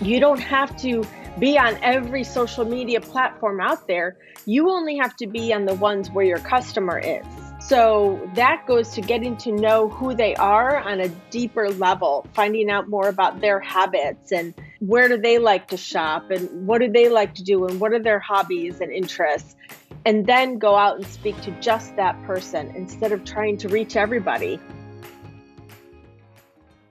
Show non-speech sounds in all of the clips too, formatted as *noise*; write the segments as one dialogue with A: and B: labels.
A: You don't have to be on every social media platform out there. You only have to be on the ones where your customer is. So that goes to getting to know who they are on a deeper level, finding out more about their habits and where do they like to shop and what do they like to do and what are their hobbies and interests. And then go out and speak to just that person instead of trying to reach everybody.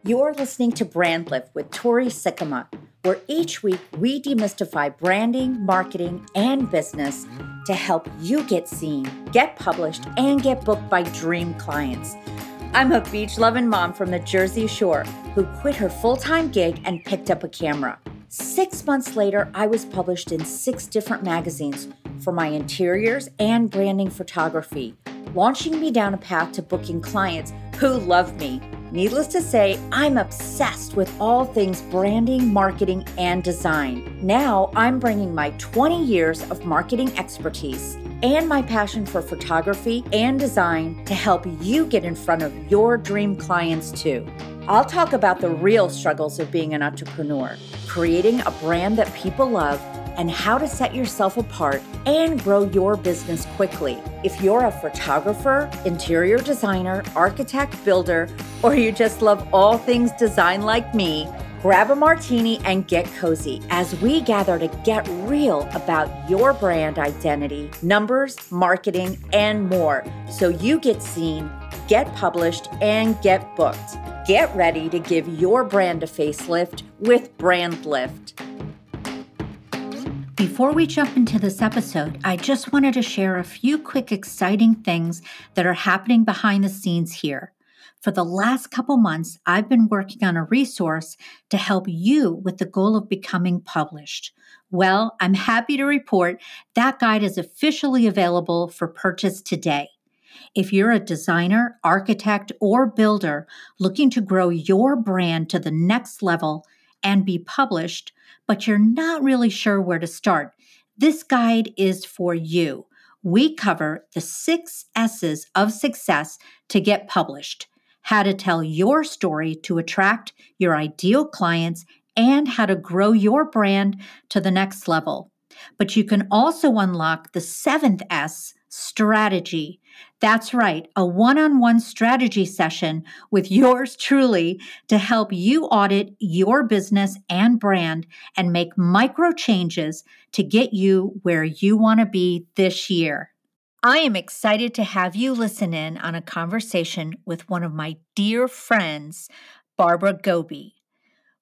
B: You're listening to Brand Lift with Tori Sikkema, where each week we demystify branding, marketing, and business to help you get seen, get published, and get booked by dream clients. I'm a beach loving mom from the Jersey Shore who quit her full time gig and picked up a camera. Six months later, I was published in six different magazines for my interiors and branding photography, launching me down a path to booking clients who love me. Needless to say, I'm obsessed with all things branding, marketing, and design. Now I'm bringing my 20 years of marketing expertise and my passion for photography and design to help you get in front of your dream clients too. I'll talk about the real struggles of being an entrepreneur, creating a brand that people love and how to set yourself apart and grow your business quickly. If you're a photographer, interior designer, architect, builder, or you just love all things design like me, grab a martini and get cozy as we gather to get real about your brand identity, numbers, marketing, and more so you get seen, get published, and get booked. Get ready to give your brand a facelift with Brand Lift.
C: Before we jump into this episode, I just wanted to share a few quick exciting things that are happening behind the scenes here. For the last couple months, I've been working on a resource to help you with the goal of becoming published. Well, I'm happy to report that guide is officially available for purchase today. If you're a designer, architect, or builder looking to grow your brand to the next level and be published, but you're not really sure where to start, this guide is for you. We cover the six S's of success to get published how to tell your story to attract your ideal clients, and how to grow your brand to the next level. But you can also unlock the seventh S strategy. That's right, a one on one strategy session with yours truly to help you audit your business and brand and make micro changes to get you where you want to be this year. I am excited to have you listen in on a conversation with one of my dear friends, Barbara Gobbi.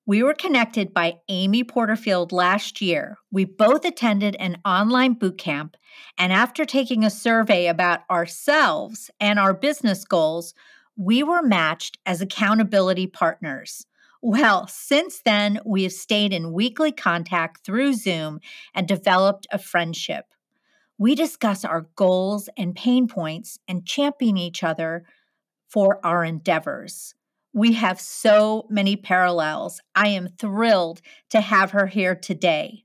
C: We were connected by Amy Porterfield last year. We both attended an online boot camp, and after taking a survey about ourselves and our business goals, we were matched as accountability partners. Well, since then, we have stayed in weekly contact through Zoom and developed a friendship. We discuss our goals and pain points and champion each other for our endeavors. We have so many parallels. I am thrilled to have her here today.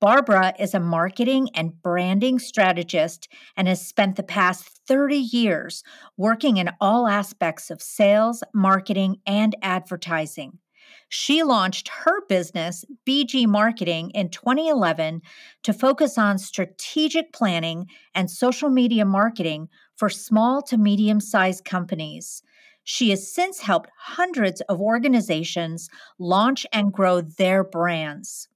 C: Barbara is a marketing and branding strategist and has spent the past 30 years working in all aspects of sales, marketing, and advertising. She launched her business, BG Marketing, in 2011 to focus on strategic planning and social media marketing for small to medium sized companies. She has since helped hundreds of organizations launch and grow their brands.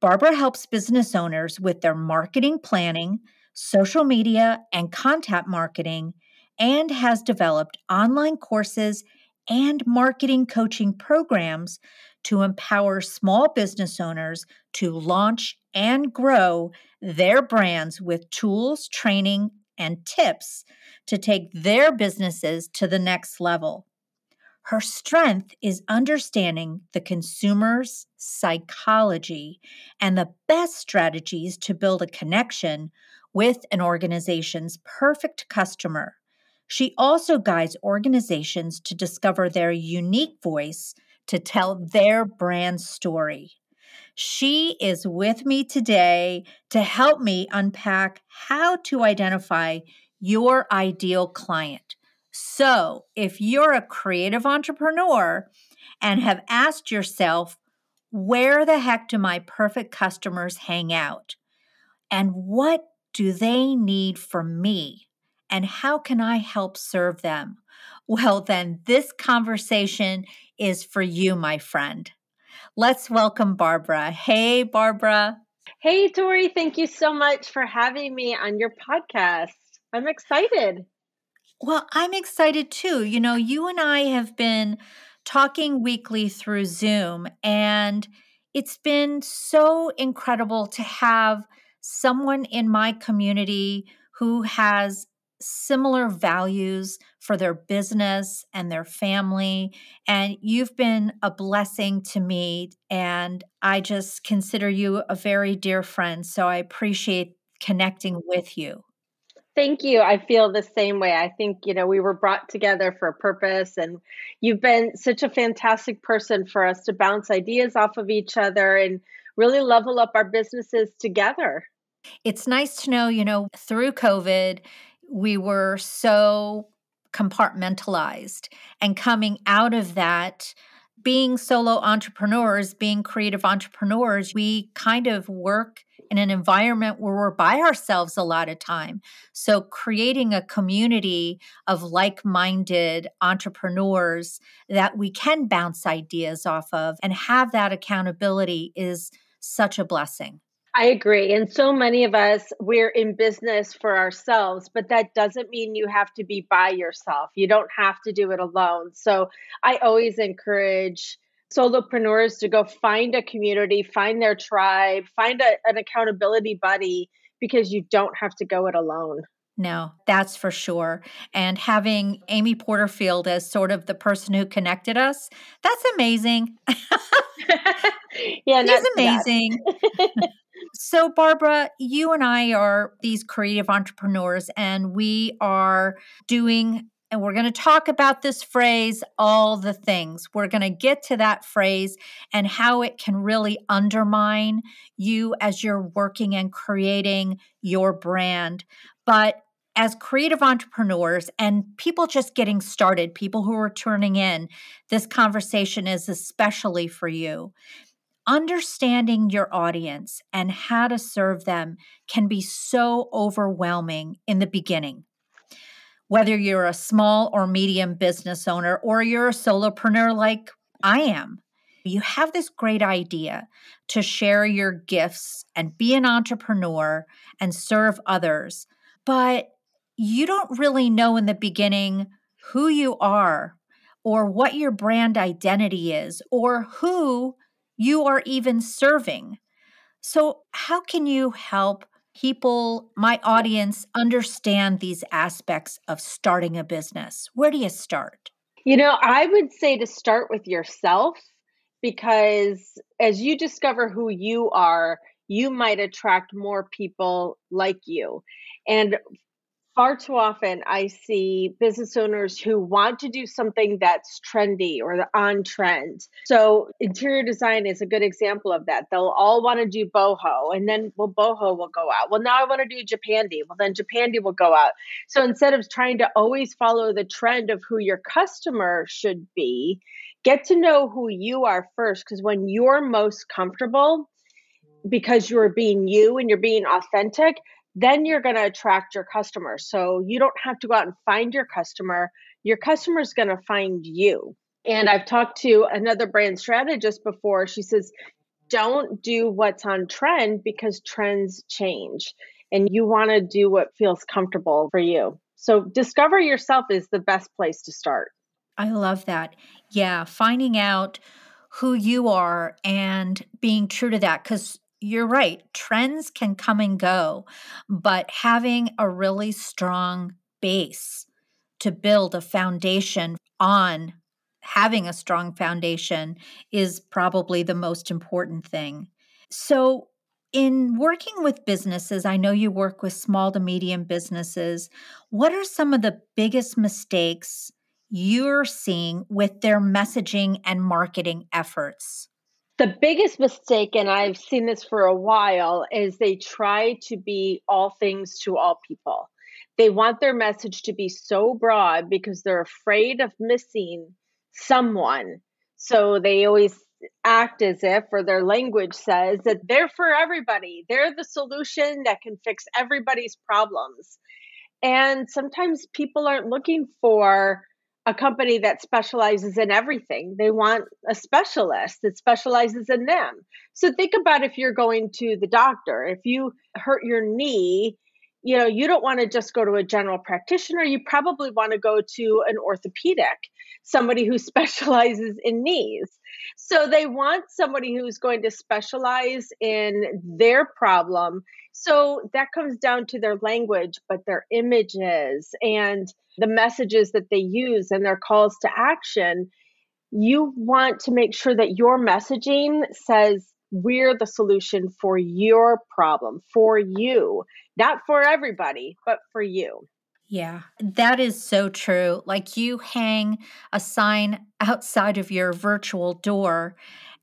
C: Barbara helps business owners with their marketing planning, social media, and contact marketing, and has developed online courses and marketing coaching programs to empower small business owners to launch and grow their brands with tools, training, and tips to take their businesses to the next level. Her strength is understanding the consumer's psychology and the best strategies to build a connection with an organization's perfect customer. She also guides organizations to discover their unique voice to tell their brand story. She is with me today to help me unpack how to identify your ideal client. So, if you're a creative entrepreneur and have asked yourself, Where the heck do my perfect customers hang out? And what do they need from me? And how can I help serve them? Well, then, this conversation is for you, my friend. Let's welcome Barbara. Hey, Barbara.
A: Hey, Tori. Thank you so much for having me on your podcast. I'm excited.
C: Well, I'm excited too. You know, you and I have been talking weekly through Zoom, and it's been so incredible to have someone in my community who has similar values for their business and their family. And you've been a blessing to me. And I just consider you a very dear friend. So I appreciate connecting with you.
A: Thank you. I feel the same way. I think, you know, we were brought together for a purpose, and you've been such a fantastic person for us to bounce ideas off of each other and really level up our businesses together.
C: It's nice to know, you know, through COVID, we were so compartmentalized and coming out of that being solo entrepreneurs being creative entrepreneurs we kind of work in an environment where we're by ourselves a lot of time. So creating a community of like-minded entrepreneurs that we can bounce ideas off of and have that accountability is such a blessing
A: I agree. And so many of us, we're in business for ourselves, but that doesn't mean you have to be by yourself. You don't have to do it alone. So I always encourage solopreneurs to go find a community, find their tribe, find a, an accountability buddy because you don't have to go it alone.
C: No, that's for sure. And having Amy Porterfield as sort of the person who connected us, that's amazing. *laughs* *laughs*
A: yeah,
C: he's amazing. *laughs* So, Barbara, you and I are these creative entrepreneurs, and we are doing, and we're going to talk about this phrase, all the things. We're going to get to that phrase and how it can really undermine you as you're working and creating your brand. But as creative entrepreneurs and people just getting started, people who are turning in, this conversation is especially for you understanding your audience and how to serve them can be so overwhelming in the beginning. Whether you're a small or medium business owner or you're a solopreneur like I am, you have this great idea to share your gifts and be an entrepreneur and serve others, but you don't really know in the beginning who you are or what your brand identity is or who you are even serving. So, how can you help people, my audience, understand these aspects of starting a business? Where do you start?
A: You know, I would say to start with yourself because as you discover who you are, you might attract more people like you. And far too often I see business owners who want to do something that's trendy or on trend. So interior design is a good example of that. They'll all want to do boho and then well boho will go out. Well now I want to do Japandi. Well then Japandi will go out. So instead of trying to always follow the trend of who your customer should be, get to know who you are first because when you're most comfortable because you're being you and you're being authentic, then you're going to attract your customer. So you don't have to go out and find your customer. Your customer is going to find you. And I've talked to another brand strategist before. She says, don't do what's on trend because trends change and you want to do what feels comfortable for you. So discover yourself is the best place to start.
C: I love that. Yeah, finding out who you are and being true to that because you're right. Trends can come and go, but having a really strong base to build a foundation on, having a strong foundation is probably the most important thing. So, in working with businesses, I know you work with small to medium businesses. What are some of the biggest mistakes you're seeing with their messaging and marketing efforts?
A: The biggest mistake, and I've seen this for a while, is they try to be all things to all people. They want their message to be so broad because they're afraid of missing someone. So they always act as if, or their language says, that they're for everybody. They're the solution that can fix everybody's problems. And sometimes people aren't looking for a company that specializes in everything. They want a specialist that specializes in them. So think about if you're going to the doctor, if you hurt your knee, you know, you don't want to just go to a general practitioner. You probably want to go to an orthopedic, somebody who *laughs* specializes in knees. So they want somebody who's going to specialize in their problem. So that comes down to their language, but their images and the messages that they use and their calls to action. You want to make sure that your messaging says, we're the solution for your problem, for you, not for everybody, but for you.
C: Yeah, that is so true. Like you hang a sign outside of your virtual door,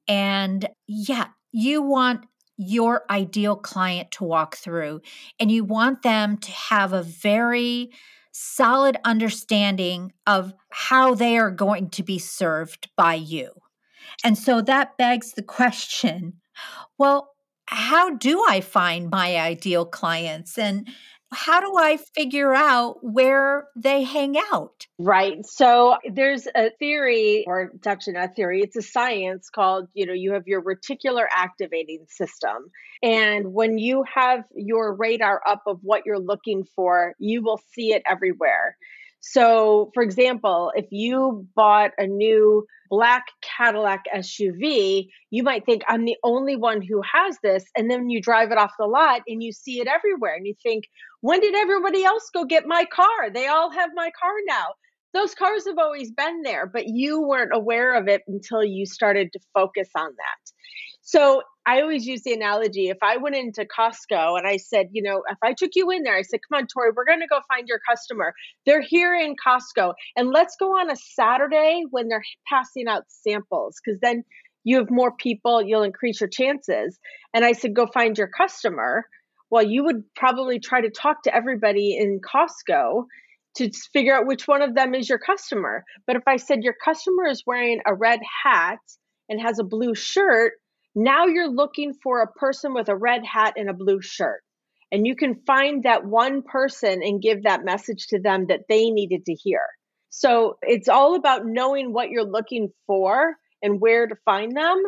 C: and yeah, you want your ideal client to walk through, and you want them to have a very solid understanding of how they are going to be served by you. And so that begs the question well, how do I find my ideal clients? And how do I figure out where they hang out?
A: Right. So there's a theory, or it's actually not a theory, it's a science called, you know, you have your reticular activating system. And when you have your radar up of what you're looking for, you will see it everywhere. So, for example, if you bought a new black Cadillac SUV, you might think, I'm the only one who has this. And then you drive it off the lot and you see it everywhere. And you think, when did everybody else go get my car? They all have my car now. Those cars have always been there, but you weren't aware of it until you started to focus on that. So I always use the analogy if I went into Costco and I said, you know, if I took you in there, I said, come on, Tori, we're going to go find your customer. They're here in Costco. And let's go on a Saturday when they're passing out samples because then you have more people, you'll increase your chances. And I said, go find your customer. Well, you would probably try to talk to everybody in Costco to figure out which one of them is your customer. But if I said your customer is wearing a red hat and has a blue shirt, now you're looking for a person with a red hat and a blue shirt. And you can find that one person and give that message to them that they needed to hear. So it's all about knowing what you're looking for and where to find them.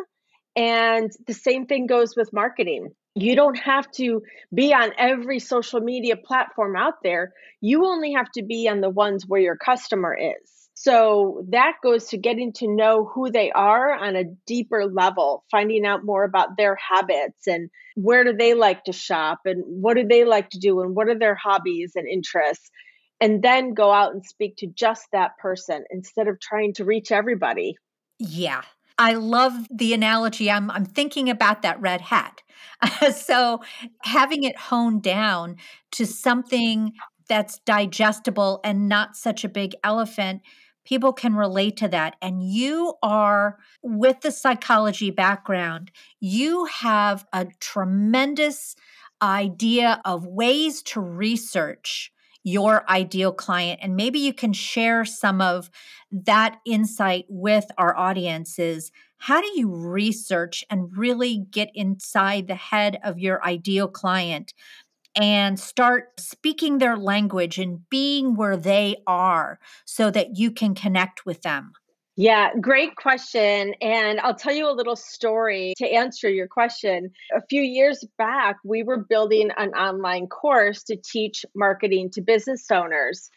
A: And the same thing goes with marketing. You don't have to be on every social media platform out there. You only have to be on the ones where your customer is. So that goes to getting to know who they are on a deeper level, finding out more about their habits and where do they like to shop and what do they like to do and what are their hobbies and interests. And then go out and speak to just that person instead of trying to reach everybody.
C: Yeah. I love the analogy. I'm I'm thinking about that red hat. *laughs* so having it honed down to something that's digestible and not such a big elephant people can relate to that. And you are, with the psychology background, you have a tremendous idea of ways to research your ideal client. And maybe you can share some of that insight with our audiences. How do you research and really get inside the head of your ideal client and start speaking their language and being where they are so that you can connect with them?
A: Yeah, great question. And I'll tell you a little story to answer your question. A few years back, we were building an online course to teach marketing to business owners.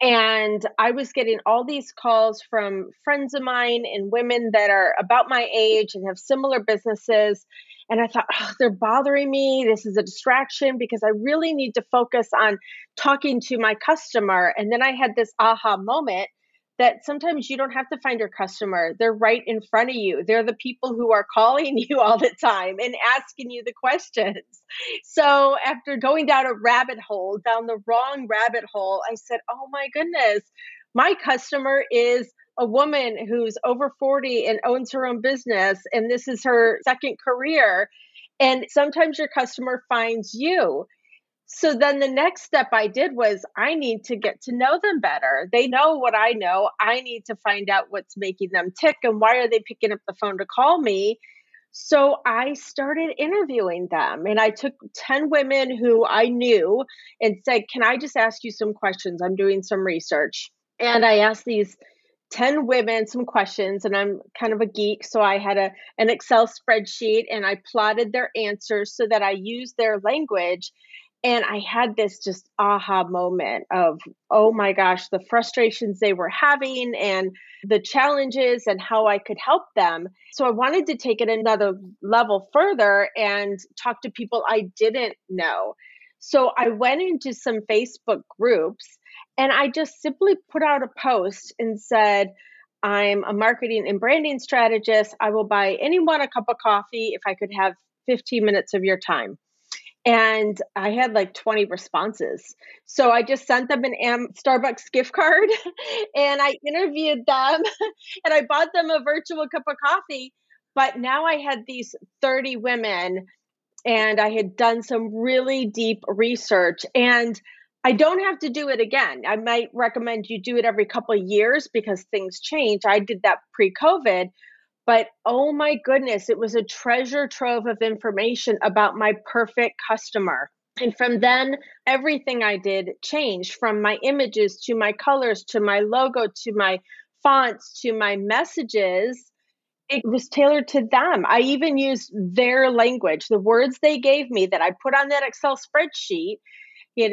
A: And I was getting all these calls from friends of mine and women that are about my age and have similar businesses. And I thought, oh, they're bothering me. This is a distraction because I really need to focus on talking to my customer. And then I had this aha moment that sometimes you don't have to find your customer. They're right in front of you. They're the people who are calling *laughs* you all the time and asking you the questions. So after going down a rabbit hole, down the wrong rabbit hole, I said, oh my goodness, my customer is a woman who's over 40 and owns her own business and this is her second career and sometimes your customer finds you So then the next step I did was I need to get to know them better. They know what I know. I need to find out what's making them tick and why are they picking up the phone to call me. So I started interviewing them and I took 10 women who I knew and said, Can I just ask you some questions? I'm doing some research. And I asked these 10 women some questions and I'm kind of a geek so I had a an Excel spreadsheet and I plotted their answers so that I used their language and I had this just aha moment of oh my gosh the frustrations they were having and the challenges and how I could help them so I wanted to take it another level further and talk to people I didn't know so I went into some Facebook groups and I just simply put out a post and said, I'm a marketing and branding strategist. I will buy anyone a cup of coffee if I could have 15 minutes of your time. And I had like 20 responses. So I just sent them an Am- Starbucks gift card *laughs* and I interviewed them *laughs* and I bought them a virtual cup of coffee. But now I had these 30 women and I had done some really deep research. And I don't have to do it again. I might recommend you do it every couple of years because things change. I did that pre COVID, but oh my goodness, it was a treasure trove of information about my perfect customer. And from then, everything I did changed from my images to my colors to my logo to my fonts to my messages. It was tailored to them. I even used their language, the words they gave me that I put on that Excel spreadsheet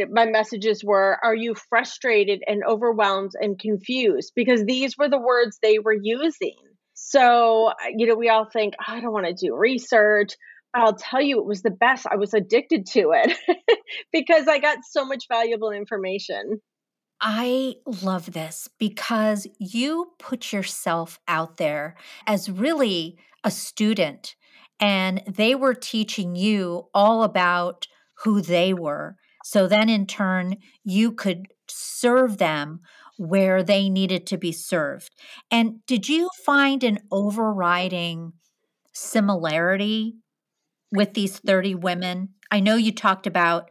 A: my messages were, Are you frustrated and overwhelmed and confused? Because these were the words they were using. So, you know, we all think, oh, I don't want to do research. I'll tell you, it was the best. I was addicted to it *laughs* because I got so much valuable information.
C: I love this because you put yourself out there as really a student, and they were teaching you all about who they were so then, in turn, you could serve them where they needed to be served. And did you find an overriding similarity with these 30 women? I know you talked about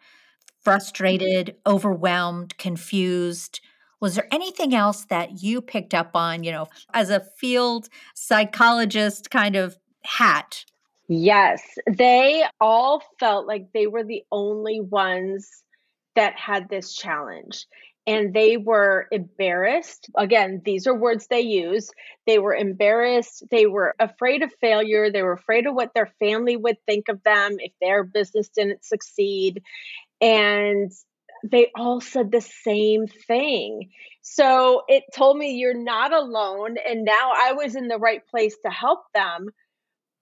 C: frustrated, overwhelmed, confused. Was there anything else that you picked up on, you know, as a field psychologist kind of hat?
A: Yes, they all felt like they were the only ones that had this challenge and they were embarrassed. Again, these are words they use. They were embarrassed. They were afraid of failure. They were afraid of what their family would think of them if their business didn't succeed. And they all said the same thing. So it told me you're not alone. And now I was in the right place to help them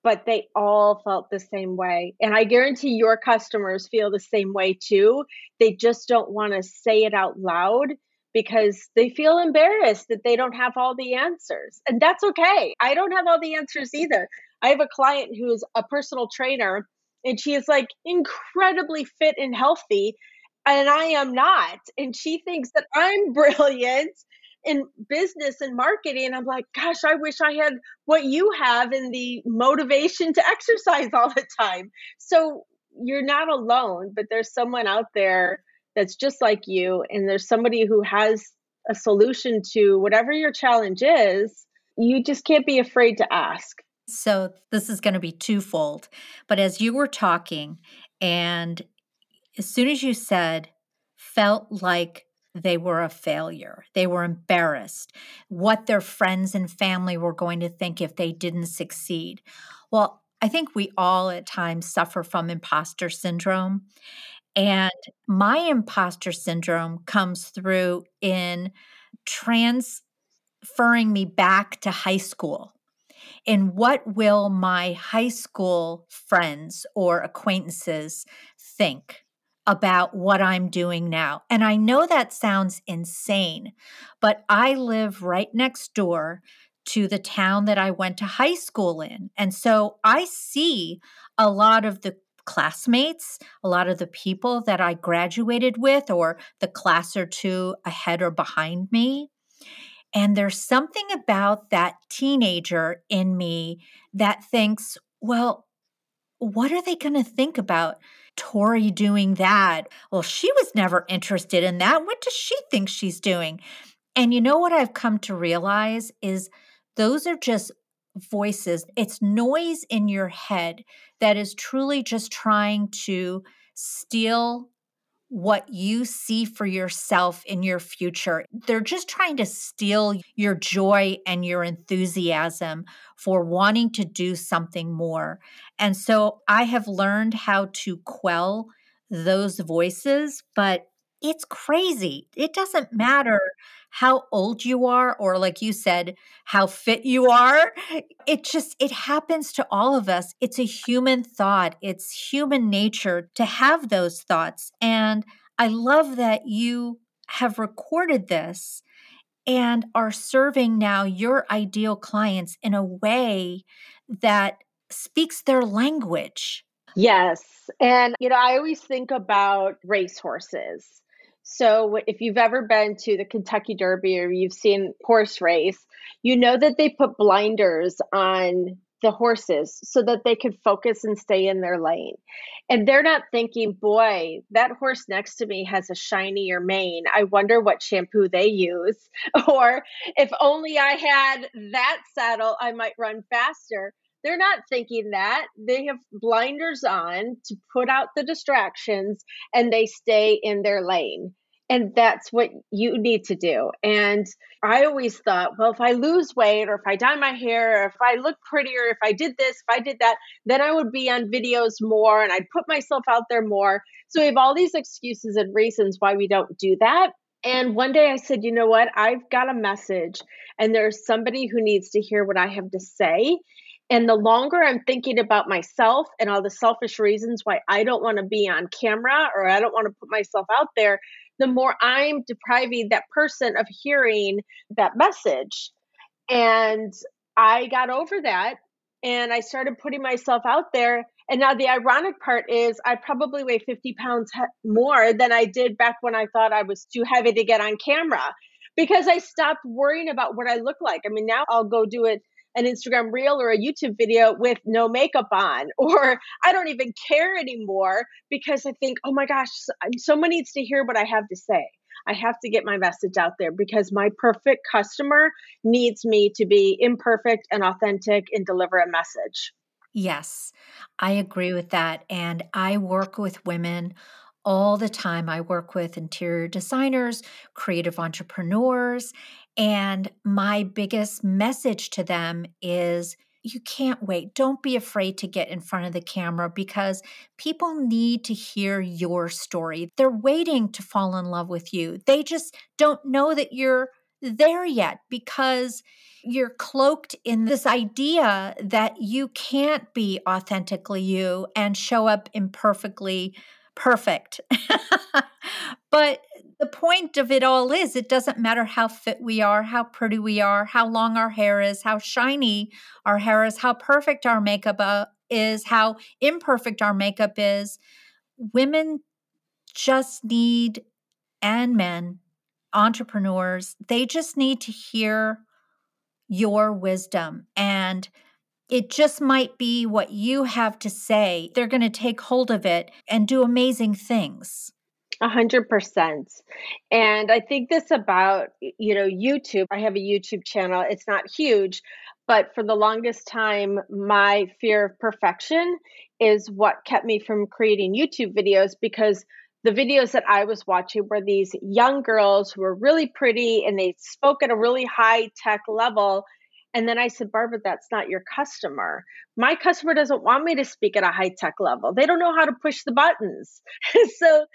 A: but they all felt the same way. And I guarantee your customers feel the same way too. They just don't want to say it out loud because they feel embarrassed that they don't have all the answers. And that's okay. I don't have all the answers either. I have a client who is a personal trainer and she is like incredibly fit and healthy and I am not. And she thinks that I'm *laughs* brilliant in business and marketing i'm like gosh i wish i had what you have in the motivation to exercise *laughs* all the time. So you're not alone but there's someone out there that's just like you and there's somebody who has a solution to whatever your challenge is you just can't be afraid to ask.
C: So this is going to be twofold but as you were talking and as soon as you said felt like they were a failure. They were embarrassed, what their friends and family were going to think if they didn't succeed. Well, I think we all at times suffer from imposter syndrome. And my imposter syndrome comes through in transferring me back to high school. And what will my high school friends or acquaintances think? About what I'm doing now. And I know that sounds insane, but I live right next door to the town that I went to high school in. And so I see a lot of the classmates, a lot of the people that I graduated with, or the class or two ahead or behind me. And there's something about that teenager in me that thinks, well, what are they going to think about Tori doing that? Well, she was never interested in that. What does she think she's doing? And you know what I've come to realize is those are just voices. It's noise in your head that is truly just trying to steal what you see for yourself in your future. They're just trying to steal your joy and your enthusiasm for wanting to do something more. And so I have learned how to quell those voices, but it's crazy. It doesn't matter how old you are or like you said how fit you are it just it happens to all of us. It's a human thought. It's human nature to have those thoughts and i love that you have recorded this and are serving now your ideal clients in a way that speaks their language.
A: Yes and you know i always think about racehorses so, if you've ever been to the Kentucky Derby or you've seen horse race, you know that they put blinders on the horses so that they could focus and stay in their lane. And they're not thinking, boy, that horse next to me has a shinier mane. I wonder what shampoo they use. *laughs* Or if only I had that saddle, I might run faster. They're not thinking that. They have blinders on to put out the distractions and they stay in their lane. And that's what you need to do. And I always thought, well, if I lose weight or if I dye my hair or if I look prettier, if I did this, if I did that, then I would be on videos more and I'd put myself out there more. So we have all these excuses and reasons why we don't do that. And one day I said, you know what? I've got a message and there's somebody who needs to hear what I have to say. And the longer I'm thinking about myself and all the selfish reasons why I don't want to be on camera or I don't want to put myself out there, the more I'm depriving that person of hearing that message. And I got over that and I started putting myself out there. And now the ironic part is I probably weigh 50 pounds more than I did back when I thought I was too heavy to get on camera because I stopped worrying about what I look like. I mean, now I'll go do it an Instagram reel or a YouTube video with no makeup on, *laughs* or I don't even care anymore because I think, oh my gosh, someone needs to hear what I have to say. I have to get my message out there because my perfect customer needs me to be imperfect and authentic and deliver a message.
C: Yes, I agree with that. And I work with women all the time. I work with interior designers, creative entrepreneurs, and my biggest message to them is you can't wait. Don't be afraid to get in front of the camera because people need to hear your story. They're waiting to fall in love with you. They just don't know that you're there yet because you're cloaked in this idea that you can't be authentically you and show up imperfectly perfect. *laughs* but the point of it all is it doesn't matter how fit we are, how pretty we are, how long our hair is, how shiny our hair is, how perfect our makeup uh, is, how imperfect our makeup is. Women just need, and men, entrepreneurs, they just need to hear your wisdom. And it just might be what you have to say. They're going to take hold of it and do amazing things.
A: A hundred percent. And I think this about, you know, YouTube. I have a YouTube channel. It's not huge, but for the longest time, my fear of perfection is what kept me from creating YouTube videos because the videos that I was watching were these young girls who were really pretty and they spoke at a really high tech level and then I said, Barbara, that's not your customer. My customer doesn't want me to speak at a high tech level. They don't know how to push the buttons. *laughs* so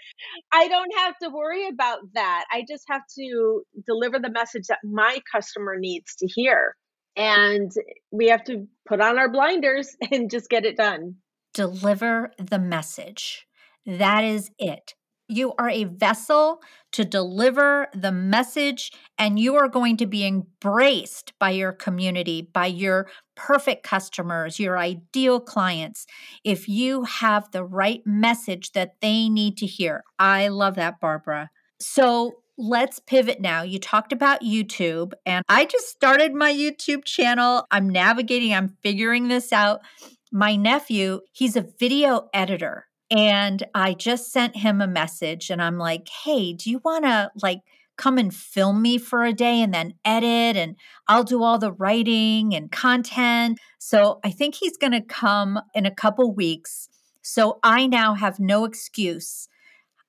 A: I don't have to worry about that. I just have to deliver the message that my customer needs to hear. And we have to put on our blinders *laughs* and just get it done.
C: Deliver the message. That is it. You are a vessel to deliver the message, and you are going to be embraced by your community, by your perfect customers, your ideal clients, if you have the right message that they need to hear. I love that, Barbara. So, let's pivot now. You talked about YouTube, and I just started my YouTube channel. I'm navigating, I'm figuring this out. My nephew, he's a video editor And I just sent him a message and I'm like, hey, do you want to like come and film me for a day and then edit and I'll do all the writing and content. So I think he's going to come in a couple weeks. So I now have no excuse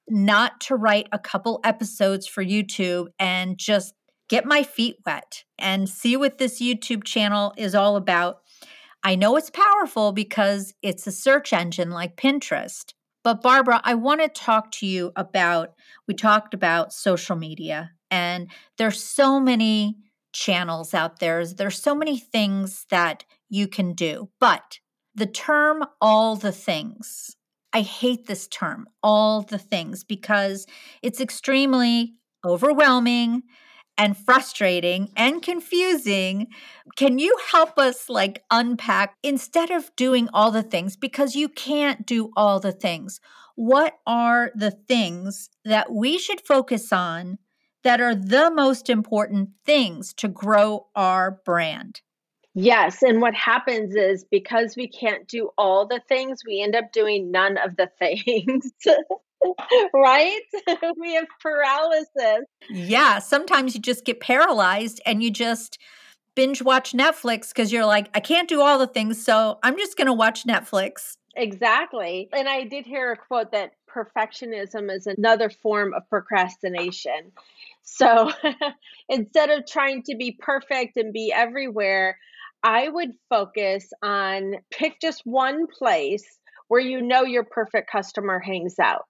C: not to write a couple episodes for YouTube and just get my feet wet and see what this YouTube channel is all about. I know it's powerful because it's a search engine like Pinterest. But Barbara, I want to talk to you about we talked about social media and there's so many channels out there. There's so many things that you can do. But the term all the things, I hate this term, all the things, because it's extremely overwhelming and frustrating and confusing. Can you help us like unpack instead of doing all the things because you can't do all the things? What are the things that we should focus on that are the most important things to grow our brand?
A: Yes. And what happens is because we can't do all the things, we end up doing none of the *laughs* things. *laughs* right? *laughs* we have paralysis.
C: Yeah. Sometimes you just get paralyzed and you just binge watch Netflix because you're like, I can't do all the things. So I'm just going to watch Netflix.
A: Exactly. And I did hear a quote that perfectionism is another form of procrastination. So *laughs* instead of trying to be perfect and be everywhere, I would focus on pick just one place where you know your perfect customer hangs out.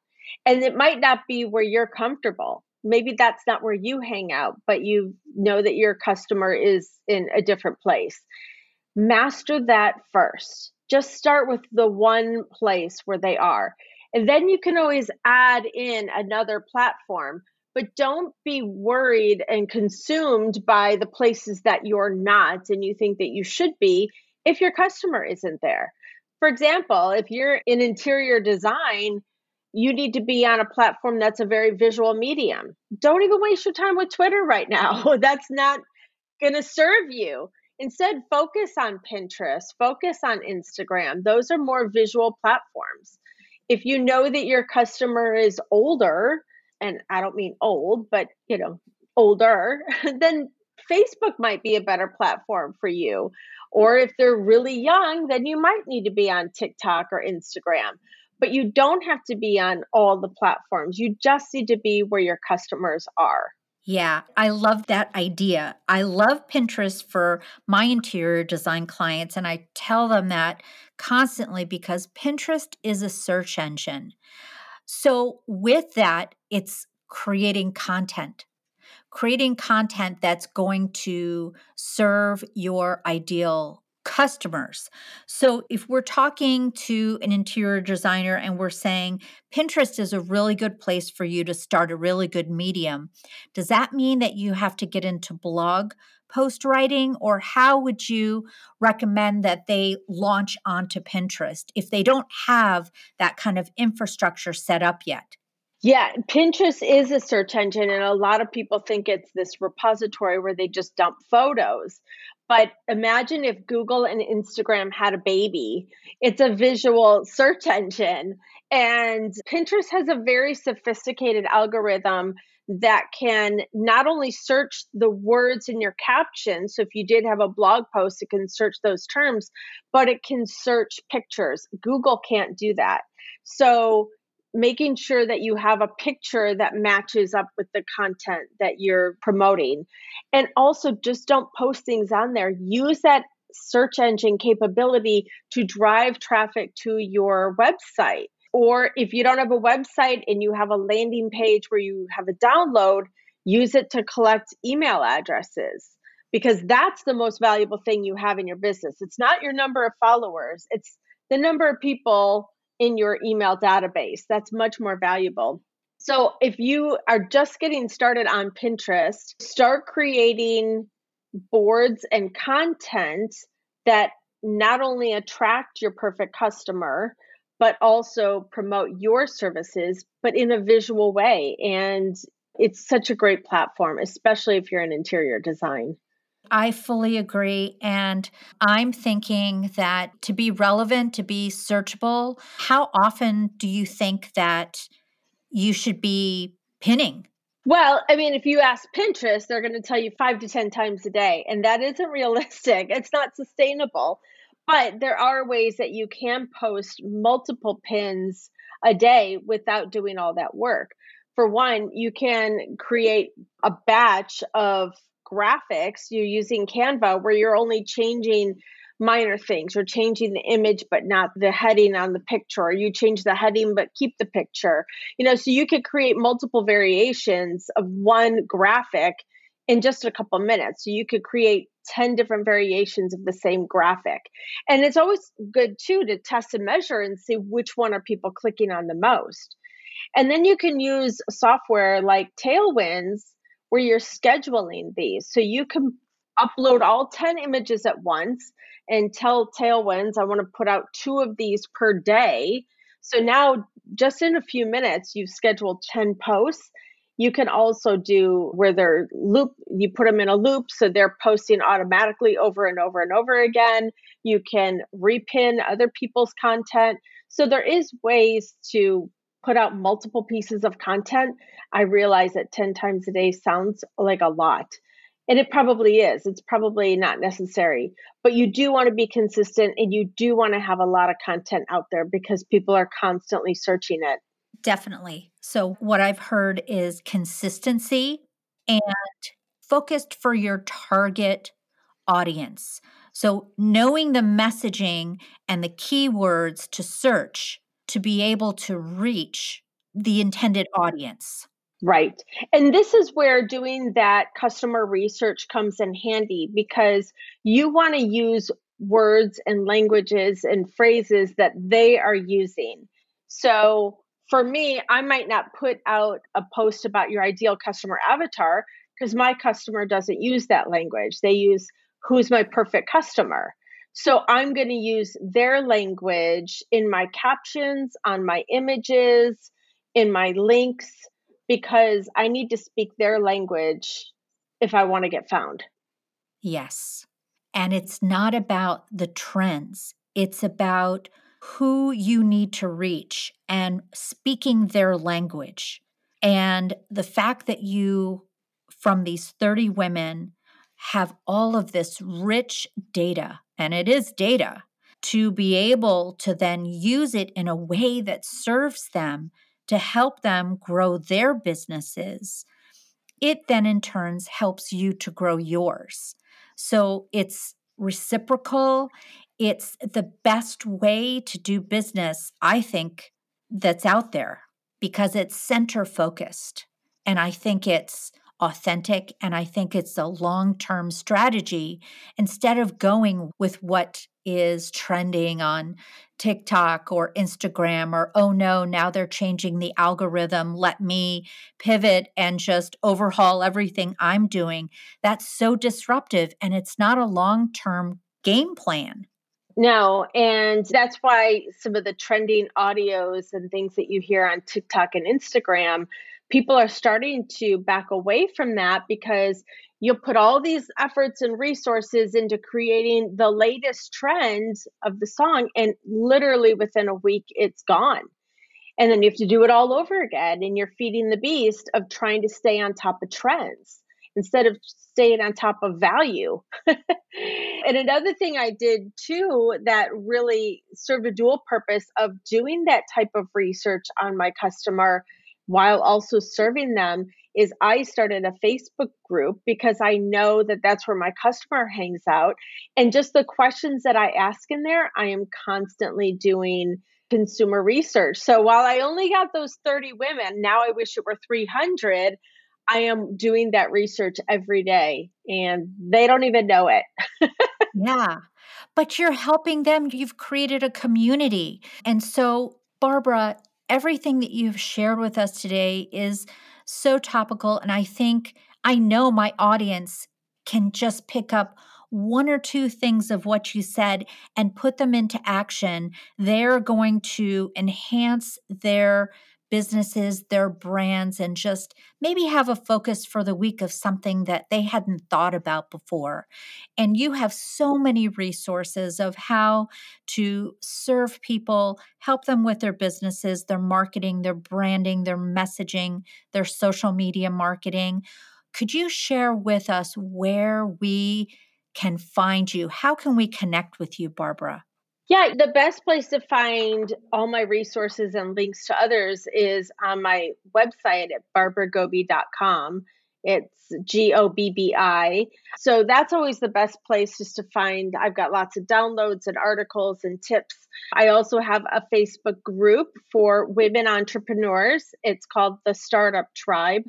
A: And it might not be where you're comfortable. Maybe that's not where you hang out, but you know that your customer is in a different place. Master that first. Just start with the one place where they are. And then you can always add in another platform, but don't be worried and consumed by the places that you're not and you think that you should be if your customer isn't there. For example, if you're in interior design, you need to be on a platform that's a very visual medium. Don't even waste your time with Twitter right now. Mm-hmm. *laughs* that's not going to serve you. Instead, focus on Pinterest, focus on Instagram. Those are more visual platforms. If you know that your customer is older, and I don't mean old, but you know, older, *laughs* then Facebook might be a better platform for you. Or if they're really young, then you might need to be on TikTok or Instagram but you don't have to be on all the platforms. You just need to be where your customers are.
C: Yeah, I love that idea. I love Pinterest for my interior design clients, and I tell them that constantly because Pinterest is a search engine. So, with that, it's creating content, creating content that's going to serve your ideal customers. So if we're talking to an interior designer and we're saying Pinterest is a really good place for you to start a really good medium, does that mean that you have to get into blog post writing or how would you recommend that they launch onto Pinterest if they don't have that kind of infrastructure set up yet?
A: Yeah, Pinterest is a search engine, and a lot of people think it's this repository where they just dump photos. But imagine if Google and Instagram had a baby. It's a visual search engine. And Pinterest has a very sophisticated algorithm that can not only search the words in your caption. So if you did have a blog post, it can search those terms, but it can search pictures. Google can't do that. So making sure that you have a picture that matches up with the content that you're promoting. And also, just don't post things on there. Use that search engine capability to drive traffic to your website. Or if you don't have a website and you have a landing page where you have a download, use it to collect email addresses because that's the most valuable thing you have in your business. It's not your number of followers, it's the number of people in your email database. That's much more valuable. So, if you are just getting started on Pinterest, start creating boards and content that not only attract your perfect customer, but also promote your services, but in a visual way. And it's such a great platform, especially if you're in interior design.
C: I fully agree. And I'm thinking that to be relevant, to be searchable, how often do you think that you should be pinning?
A: Well, I mean, if you ask Pinterest, they're going to tell you five to 10 times a day, and that isn't *laughs* realistic. It's not sustainable. But there are ways that you can post multiple pins a day without doing all that work. For one, you can create a batch of graphics you're using Canva where you're only changing minor things. Or changing the image but not the heading on the picture or you change the heading but keep the picture. You know so you could create multiple variations of one graphic in just a couple minutes. So you could create 10 different variations of the same graphic. And it's always good too to test and measure and see which one are people clicking on the most. And then you can use software like tailwinds where you're scheduling these so you can upload all 10 images at once and tell Tailwinds I want to put out two of these per day. So now, just in a few minutes, you've scheduled 10 posts. You can also do where they're loop, you put them in a loop so they're posting automatically over and over and over again. You can repin other people's content. So there is ways to put out multiple pieces of content. I realize that 10 times a day sounds like a lot. And it probably is. It's probably not necessary. But you do want to be consistent and you do want to have a lot of content out there because people are constantly searching it.
C: Definitely. So, what I've heard is consistency and focused for your target audience. So, knowing the messaging and the keywords to search to be able to reach the intended audience.
A: Right. And this is where doing that customer research comes in handy because you want to use words and languages and phrases that they are using. So for me, I might not put out a post about your ideal customer avatar because my customer doesn't use that language. They use who's my perfect customer. So I'm going to use their language in my captions, on my images, in my links because I need to speak their language if I want to get found.
C: Yes. And it's not about the trends, it's about who you need to reach and speaking their language. And the fact that you, from these 30 women, have all of this rich data, and it is data, to be able to then use it in a way that serves them to help them grow their businesses, it then in turns helps you to grow yours. So it's reciprocal. It's the best way to do business, I think, that's out there because it's center focused. And I think it's authentic and I think it's a long term strategy instead of going with what is trending on TikTok or Instagram or oh no, now they're changing the algorithm. Let me pivot and just overhaul everything I'm doing. That's so disruptive and it's not a long term game plan.
A: No, and that's why some of the trending audios and things that you hear on TikTok and Instagram people are starting to back away from that because you'll put all these efforts and resources into creating the latest trends of the song and literally within a week it's gone. And then you have to do it all over again and you're feeding the beast of trying to stay on top of trends instead of staying on top of value. *laughs* And another thing i did too that really served a dual purpose of doing that type of research on my customer while also serving them is I started a Facebook group because I know that that's where my customer hangs out. And just the questions that I ask in there, I am constantly doing consumer research. So while I only got those 30 women, now I wish it were 300. I am doing that research every day and they don't even know it. *laughs*
C: yeah. But you're helping them. You've created a community. And so, Barbara, everything that you've shared with us today is so topical. And I think I know my audience can just pick up one or two things of what you said and put them into action. They're going to enhance their businesses, their brands, and just maybe have a focus for the week of something that they hadn't thought about before. And you have so many resources of how to serve people, help them with their businesses, their marketing, their branding, their messaging, their social media marketing. Could you share with us where we can find you? How can we connect with you, Barbara?
A: Yeah, the best place to find all my resources and links to others is on my website at barbaragobbi.com. It's G O B B I. So that's always the best place just to find. I've got lots of downloads and articles and tips. I also have a Facebook group for women entrepreneurs. It's called the Startup Tribe.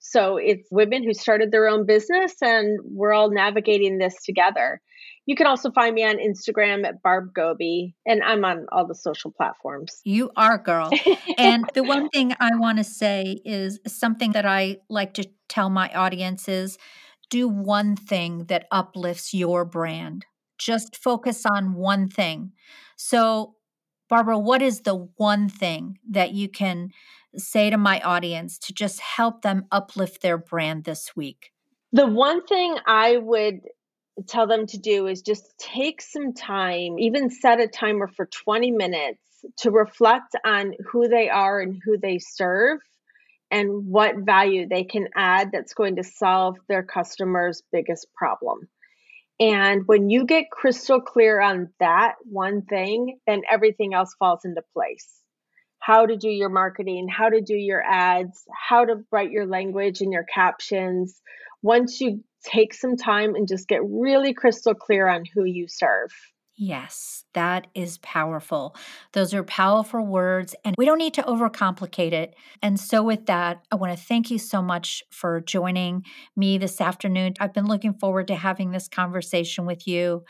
A: So it's women who started their own business and we're all navigating this together. You can also find me on Instagram at Barb Gobbi, and I'm on all the social platforms.
C: You are, girl. *laughs* and the one thing I want to say is something that I like to tell my audience is do one thing that uplifts your brand. Just focus on one thing. So, Barbara, what is the one thing that you can say to my audience to just help them uplift their brand this week?
A: The one thing I would tell them to do is just take some time, even set a timer for 20 minutes to reflect on who they are and who they serve and what value they can add that's going to solve their customers' biggest problem. And when you get crystal clear on that one thing, then everything else falls into place. How to do your marketing, how to do your ads, how to write your language and your captions. Once you take some time and just get really crystal clear on who you serve.
C: Yes, that is powerful. Those are powerful words, and we don't need to overcomplicate it. And so, with that, I want to thank you so much for joining me this afternoon. I've been looking forward to having this conversation with you,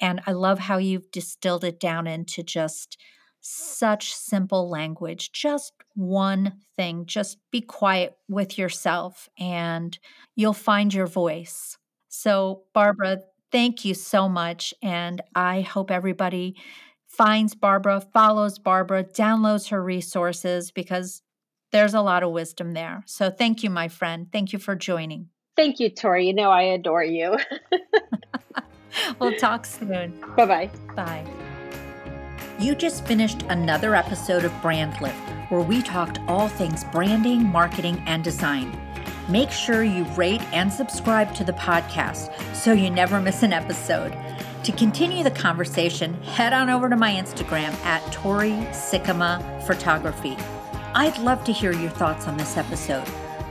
C: and I love how you've distilled it down into just such simple language. Just one thing. Just be quiet with yourself and you'll find your voice. So, Barbara, thank you so much. And I hope everybody finds Barbara, follows Barbara, downloads her resources because there's a lot of wisdom there. So, thank you, my friend. Thank you for joining.
A: Thank you, Tori. You know I adore you. *laughs* *laughs*
C: we'll talk soon.
A: Bye-bye.
C: Bye. You just finished another episode of Brand Lift, where we talked all things branding, marketing, and design. Make sure you rate and subscribe to the podcast so you never miss an episode. To continue the conversation, head on over to my Instagram at Tori Sikkema Photography. I'd love to hear your thoughts on this episode.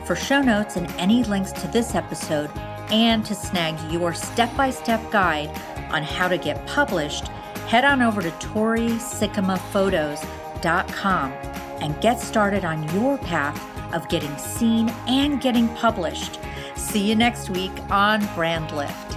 C: For show notes and any links to this episode, and to snag your step by step guide on how to get published, head on over to ToriSikkemaPhotos.com and get started on your path of getting seen and getting published. See you next week on Brand Lift.